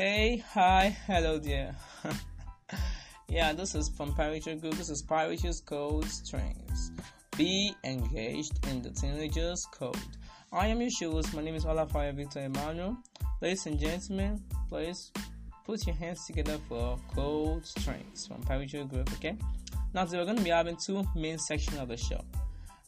Hey, hi, hello there. yeah, this is from Pyrochure Group. This is Pyrochure's Code Strings. Be engaged in the teenager's code. I am your host. My name is Olafire Victor Emmanuel. Ladies and gentlemen, please put your hands together for Code Strings from Pyrochure Group, okay? Now, today we're going to be having two main sections of the show.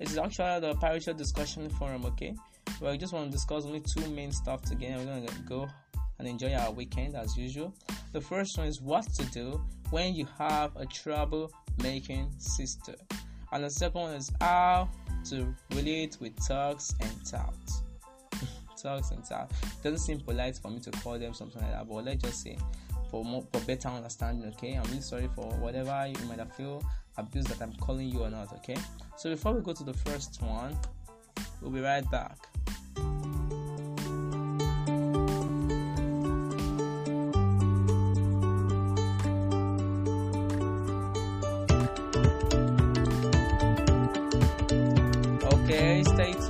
This is actually the Pyrochure discussion forum, okay? Where we just want to discuss only two main stuff together. We're going to go and enjoy our weekend as usual. The first one is what to do when you have a trouble making sister, and the second one is how to relate with thugs and touts. thugs and touts doesn't seem polite for me to call them something like that, but let's just say for more for better understanding. Okay, I'm really sorry for whatever you might have feel abuse that I'm calling you or not. Okay, so before we go to the first one, we'll be right back. Stay tuned.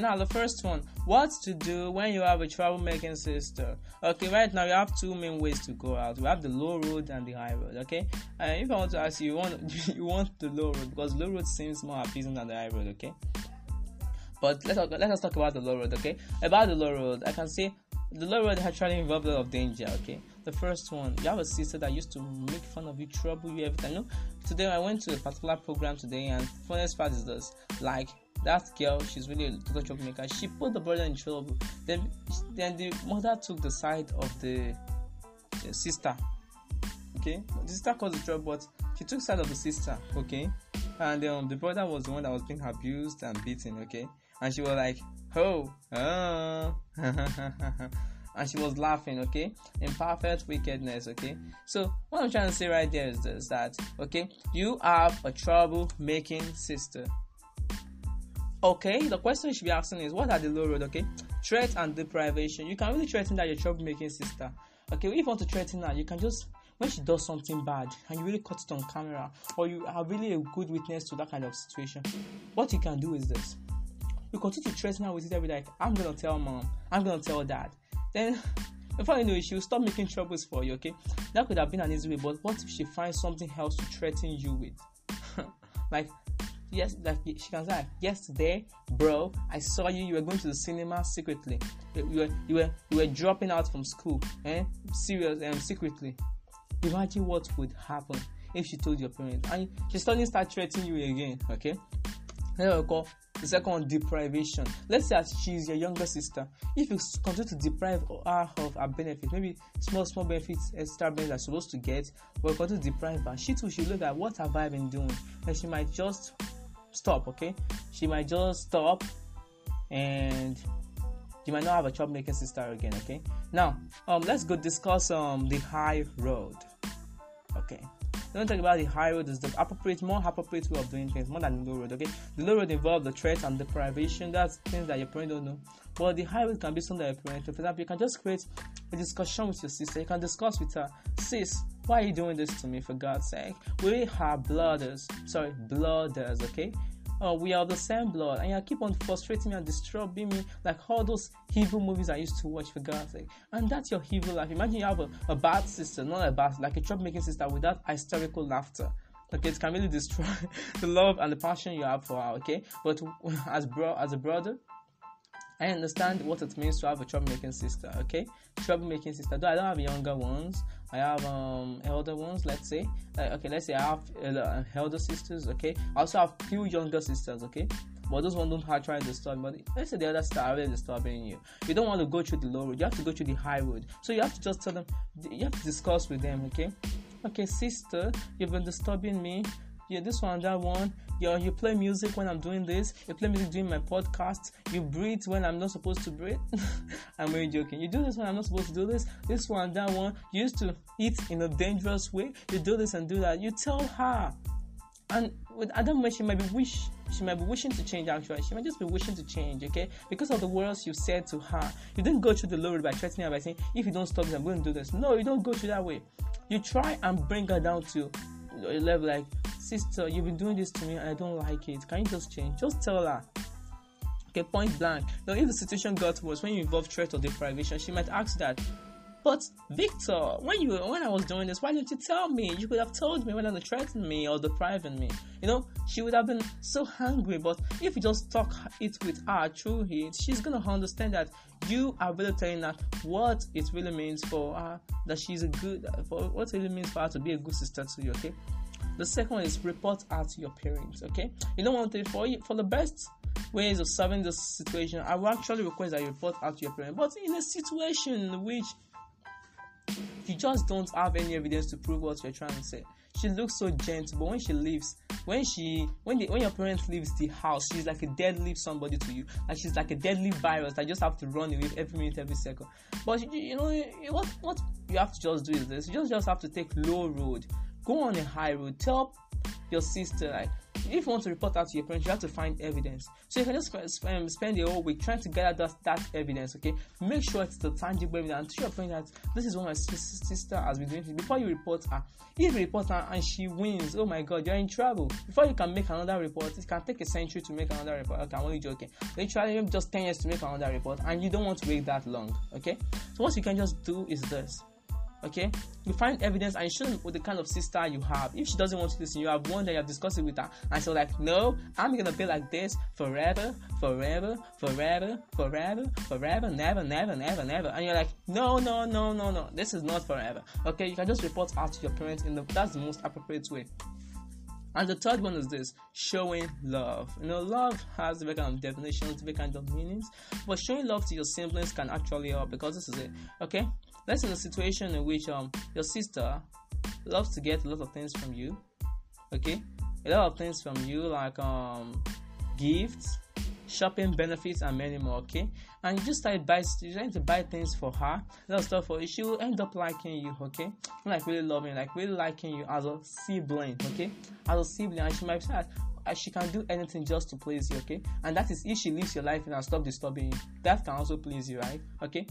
Now the first one. What to do when you have a troublemaking sister? Okay, right now you have two main ways to go out. We have the low road and the high road. Okay, and if I want to ask you, you want you want the low road because low road seems more appeasing than the high road. Okay, but let's let us talk about the low road. Okay, about the low road, I can say the low road actually involved a lot of danger. Okay, the first one, you have a sister that used to make fun of you, trouble you every time. You know, today I went to a particular program today, and funniest part is this: like that girl, she's really a total troublemaker. She put the brother in trouble. Then, then the mother took the side of the, the sister. Okay, the sister caused the trouble, but she took side of the sister. Okay, and um, the brother was the one that was being abused and beaten. Okay, and she was like, "Oh, oh," and she was laughing. Okay, in perfect wickedness. Okay, so what I'm trying to say right there is this: that okay, you have a trouble-making sister. Okay, the question you should be asking is what are the low road? Okay, threat and deprivation. You can really threaten that your troublemaking sister. Okay, if you want to threaten her, you can just when she does something bad and you really caught it on camera, or you are really a good witness to that kind of situation. What you can do is this: you continue to threaten her with it every day. Like, I'm gonna tell mom, I'm gonna tell dad. Then before you know it, she'll stop making troubles for you. Okay, that could have been an easy way, but what if she finds something else to threaten you with? like yes, like she can say, like, yesterday, bro, I saw you. You were going to the cinema secretly. You were, you were, you were dropping out from school, eh? Serious and um, secretly. Imagine what would happen if she told your parents, and she suddenly start threatening you again. Okay. Then we go. the second one deprivation. Let's say that she's your younger sister. If you continue to deprive her of her benefits, maybe small small benefits, extra benefits are supposed to get, but continue to deprive her, she too should look at what have I been doing, and she might just stop. Okay, she might just stop, and you might not have a troublemaking sister again. Okay, now um let's go discuss um the high road. Okay. Don't talk about the high road is the appropriate, more appropriate way of doing things, more than the low road. Okay, the low road involves the threat and deprivation. That's things that your parents don't know. But the high can be something that. For example, you can just create a discussion with your sister. You can discuss with her, sis, why are you doing this to me? For God's sake, we are brothers. Sorry, blooders. Okay, oh, we are the same blood, and you keep on frustrating me and disturbing me like all those evil movies I used to watch for God's sake. And that's your evil life. Imagine you have a, a bad sister, not a bad, like a troublemaking sister without hysterical laughter. Okay, it can really destroy the love and the passion you have for her. Okay, but as bro, as a brother, I understand what it means to have a troublemaking sister. Okay, troublemaking sister. Though I don't have younger ones, I have um elder ones. Let's say, uh, okay, let's say I have uh, elder sisters. Okay, I also have few younger sisters. Okay, but those ones don't have try to disturb. But let's say the other sister really disturbing you. You don't want to go through the low road. You have to go through the high road. So you have to just tell them. You have to discuss with them. Okay, okay, sister, you've been disturbing me. Yeah, this one, that one. Yeah, you play music when I'm doing this. You play music during my podcast. You breathe when I'm not supposed to breathe. I'm really joking. You do this when I'm not supposed to do this. This one, that one. You used to eat in a dangerous way. You do this and do that. You tell her. And with Adam, she might be wish she might be wishing to change actually. She might just be wishing to change, okay? Because of the words you said to her. You didn't go through the low by threatening her by saying, if you don't stop this, I'm going to do this. No, you don't go through that way. You try and bring her down to a level like, sister, you've been doing this to me and I don't like it. Can you just change? Just tell her. Okay, point blank. Now, if the situation got worse, when you involve threat or deprivation, she might ask that, but Victor, when you when I was doing this, why didn't you tell me? You could have told me rather than threatening me or depriving me. You know, she would have been so hungry. But if you just talk it with her through it, she's gonna understand that you are really telling her what it really means for her that she's a good for what it really means for her to be a good sister to you. Okay. The second one is report out to your parents. Okay. You don't want to for you for the best ways of solving this situation. I will actually request that you report out to your parents. But in a situation in which you just don't have any evidence to prove what you're trying to say. She looks so gentle, but when she leaves, when she when the when your parents leaves the house, she's like a deadly somebody to you. Like she's like a deadly virus that just have to run away every minute, every second. But you, you know what what you have to just do is this: you just just have to take low road, go on a high road, tell your sister like if you want to report out to your parents, you have to find evidence. So you can just um, spend the whole week trying to gather that, that evidence. Okay, make sure it's the tangible evidence. To your point that this is what my sister has been doing. Before you report her, if you report her and she wins, oh my God, you're in trouble. Before you can make another report, it can take a century to make another report. Okay, I'm only joking. Literally, just ten years to make another report, and you don't want to wait that long. Okay, so what you can just do is this okay? You find evidence and you show with the kind of sister you have. If she doesn't want to listen you have one that you have discussed it with her and she's like no i'm gonna be like this forever forever forever forever forever never never never never. And you're like no no no no no this is not forever. Okay? You can just report out to your parents in the that's the most appropriate way. And the third one is this showing love. You know, love has different kind of definitions, different kind of meanings, but showing love to your siblings can actually help because this is it. Okay, let's in a situation in which um your sister loves to get a lot of things from you okay? A lot of things from you like um gifts shopping benefits and many more okay? And you just start buy you're trying to buy things for her a lot of stuff for you she will end up liking you okay? Like really loving like really liking you as a sibling okay? As a sibling and she might say she can do anything just to please you okay? And that is if she lives your life and stop disturbing you. That can also please you right? Okay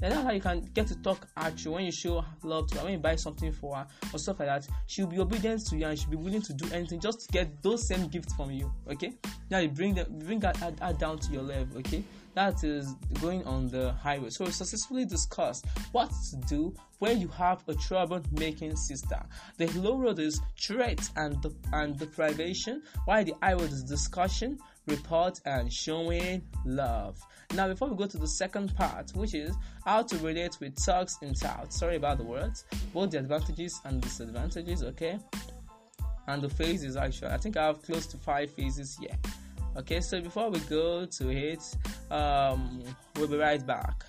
and that's how you can get to talk at you when you show love to her, when you buy something for her or stuff like that. She'll be obedient to you and she'll be willing to do anything just to get those same gifts from you. Okay. Now you bring them, bring that, her down to your level. Okay. That is going on the highway. So we successfully discussed what to do when you have a trouble making sister. The low road is threat and and deprivation, while the high road is discussion, report, and showing love. Now, before we go to the second part, which is how to relate with thugs in South. Sorry about the words, both the advantages and disadvantages, okay? And the phases actually. I think I have close to five phases here. Okay, so before we go to it, um, we'll be right back.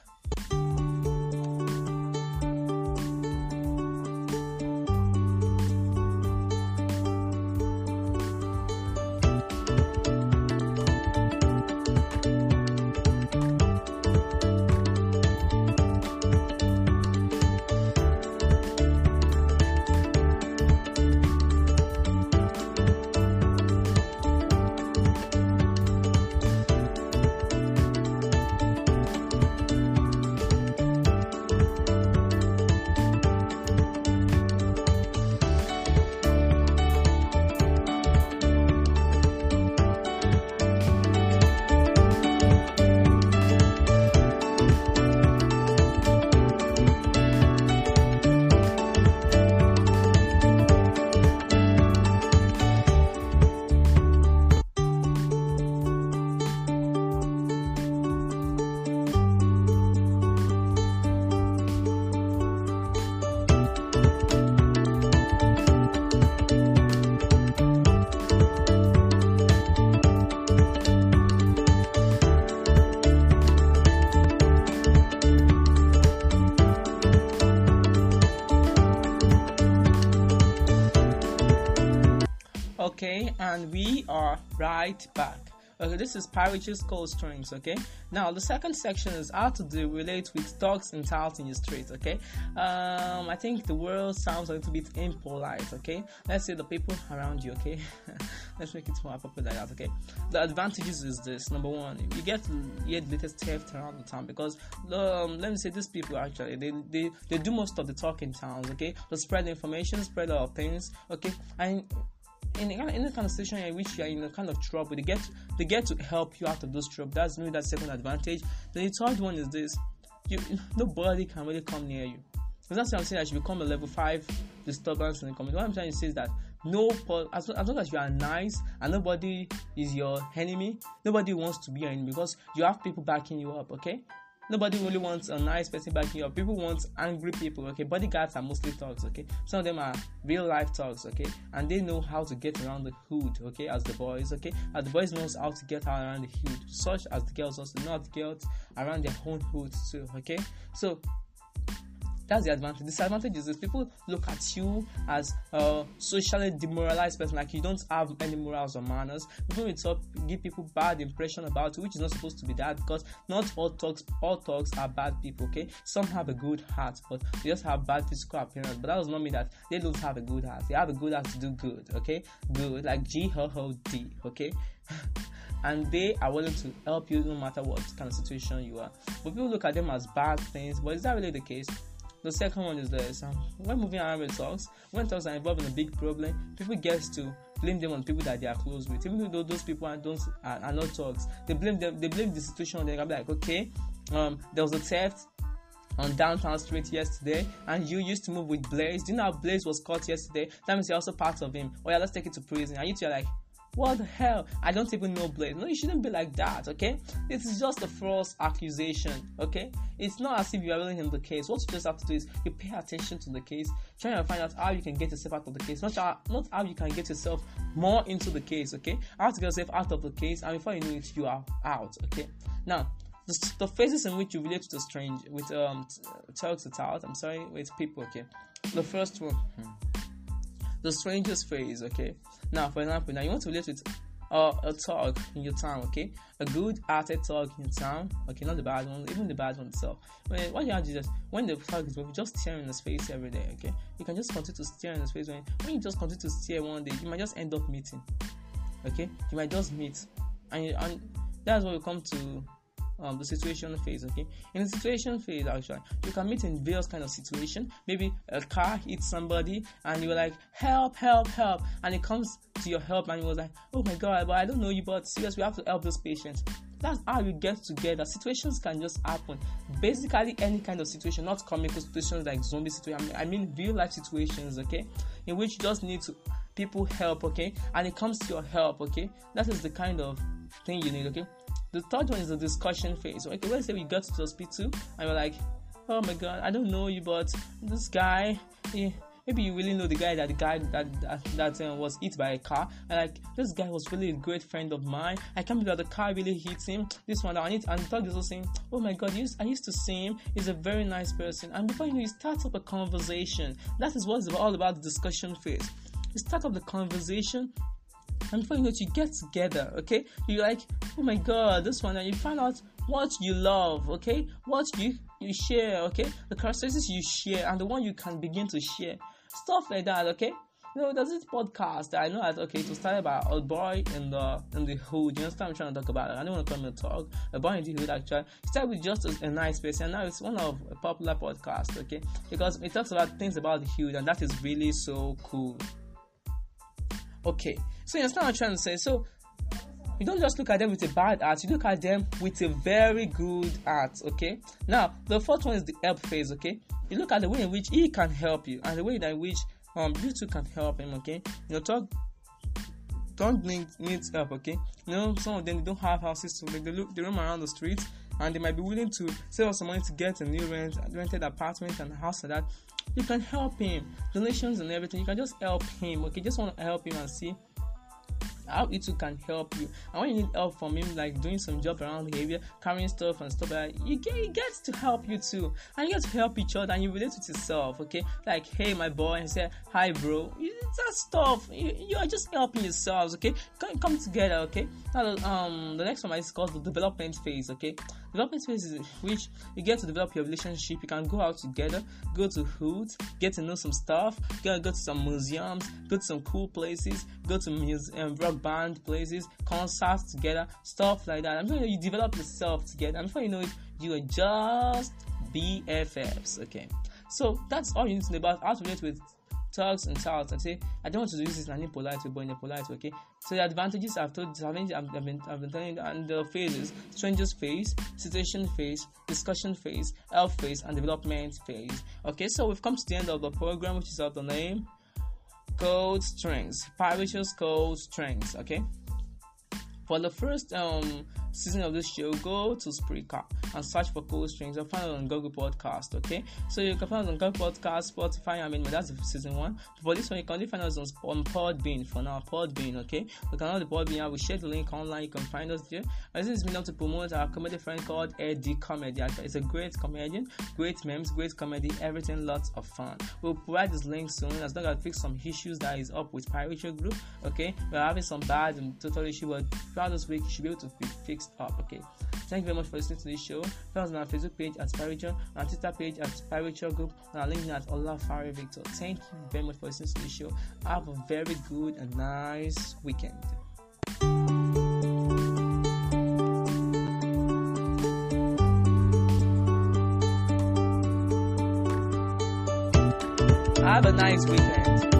And we are right back. Okay, this is Pirates Code Strings. Okay, now the second section is how to do, relate with dogs and touts in your street. Okay, um, I think the world sounds a little bit impolite. Okay, let's say the people around you. Okay, let's make it more appropriate that. Okay, the advantages is this: number one, you get the latest theft around the town because um, let me say these people actually they, they they do most of the talking towns. Okay, they spread information, spread our things. Okay, and in any kind of situation in which you are in a kind of trouble, they get they get to help you out of those trouble. That's maybe that second advantage. Then the third one is this: you nobody can really come near you. Because that's what I'm saying. That you become a level five disturbance in the community. What I'm trying to say is that no, as, as long as you are nice and nobody is your enemy, nobody wants to be your enemy because you have people backing you up. Okay, Nobody really wants a nice person you up. People want angry people, okay? Bodyguards are mostly thugs, okay? Some of them are real life thugs, okay? And they know how to get around the hood, okay? As the boys, okay? As the boys knows how to get around the hood, such as the girls also know how get around their own hood too, okay? So that's the advantage. Disadvantage is if people look at you as a socially demoralized person, like you don't have any morals or manners. People will talk, give people bad impression about you, which is not supposed to be that because not all talks all talks are bad people. Okay, some have a good heart, but they just have bad physical appearance. But that does not mean that they don't have a good heart. They have a good heart to do good. Okay, good like G H O D. Okay. and they are willing to help you no matter what kind of situation you are. But people look at them as bad things, but is that really the case? The second one is this: um, when moving around with talks, when talks are involved in a big problem, people get to blame them on people that they are close with. Even though those people are, don't are, are not talks, they blame them. They blame the situation. They can be like, okay, um, there was a theft on downtown street yesterday and you used to move with Blaze. Do you know how Blaze was caught yesterday? That means you're also part of him. Oh yeah, let's take it to prison. And you two are like, what the hell? I don't even know Blaze. No, you shouldn't be like that, okay? This is just a false accusation, okay? It's not as if you are really in the case. What you just have to do is you pay attention to the case, trying to find out how you can get yourself out of the case. Not not how you can get yourself more into the case, okay? How to get yourself out of the case, and before you know it, you are out, okay? Now, the, the phases in which you relate to the strange with um talks to out. I'm sorry, with people, okay? The first one. Hmm the strangest phase, okay? Now, for example, now you want to relate with uh, a talk in your town, okay? A good hearted talk in town, okay? Not the bad one, even the bad one itself. When what you have to when the talk is just stare in his face every day, okay? You can just continue to stare in his face when when you just continue to stare one day, you might just end up meeting, okay? You might just meet, and and that's what we come to um, the situation phase okay in the situation phase actually you can meet in various kind of situation maybe a car hits somebody and you're like help help help and it comes to your help and you was like oh my god but i don't know you but seriously we have to help those patients that's how you get together. Situations can just happen. Basically, any kind of situation, not comical situations like zombie situations. I mean, real life situations, okay, in which you just need to people help, okay, and it comes to your help, okay. That is the kind of thing you need, okay. The third one is the discussion phase. Okay, let's say we got to the hospital and you're like, oh my god, I don't know you, but this guy, he, maybe you really know the guy that the guy that that, that uh, was hit by a car. And like this guy was really a great friend of mine. I can't believe that the car really hit him. This one i need and third is also saying oh my god i used to see him. He's a very nice person. And before you know you start up a conversation. That is what's all about the discussion phase. You start up the conversation and before you know it, you get together, okay? You're like, oh my god, this one, and you find out what you love, okay? What you you share, okay? The characteristics you share and the one you can begin to share, stuff like that, okay? You know, there's this podcast that I know that okay, it was started by a boy in the in the hood. You understand what I'm trying to talk about? I don't want to come and talk. A boy in the hood actually started with just a, a nice person, and now it's one of a popular podcast, okay? Because it talks about things about the hood, and that is really so cool. Okay, so you understand what I'm trying to say? So you don't just look at them with a bad art, you look at them with a very good art, okay? Now, the fourth one is the help phase, okay? You look at the way in which he can help you and the way in which um you two can help him, okay? You know, talk don't need need help, okay? You know, some of them they don't have houses, so they, they look they roam around the streets and they might be willing to save some money to get a new rent, rented apartment and house like that you can help him donations and everything you can just help him okay just want to help him and see how it too can help you. And when you need help from him, like doing some job around the carrying stuff and stuff like that, you get he gets to help you too. And you get to help each other and you relate with yourself, okay? Like, hey my boy, and say, Hi bro. That stuff. You, you are just helping yourselves, okay? Come, come together, okay? Now um the next one is called the development phase, okay? Development phase is which you get to develop your relationship. You can go out together, go to hoods, get to know some stuff, go, go to some museums, go to some cool places, go to museum, um, rock band places, concerts together, stuff like that. I'm sure you develop yourself together. I'm sure you know it, you are just BFFs. Okay, so that's all you need to know about how to relate with talks and touts and say, I don't want to do this in an impolite way, but in a polite way, okay? So the advantages I've told, I've, I've, been, I've been telling you, and the phases, strangers phase, situation phase, discussion phase, elf phase, and development phase. Okay, so we've come to the end of the program, which is of the name, code strings, Pirateous code strings, okay? For the first um season of this show, go to Spreaker and search for Code Strings. You'll find it on Google Podcast, okay? So you can find it on Google Podcast, Spotify, I mean, that's the season one. But for this one, you can only find us on, on Podbean for now, Podbean, okay? We can on the Podbean, I will share the link online, you can find us there. And this is me now to promote our comedy friend called Eddie Comedy. It's a great comedian, great memes, great comedy, everything, lots of fun. We'll provide this link soon as long as I fix some issues that is up with Pirate Group, okay? We're having some bad and total issue, but throughout this week, you should be able to be up, okay? Thank you very much for listening to this show. Follow us on our Facebook page at Spiritual, our Twitter page at Spiritual Group, and our LinkedIn at Olafari Victor. Thank you very much for listening to this show. Have a very good and nice weekend. Have a nice weekend.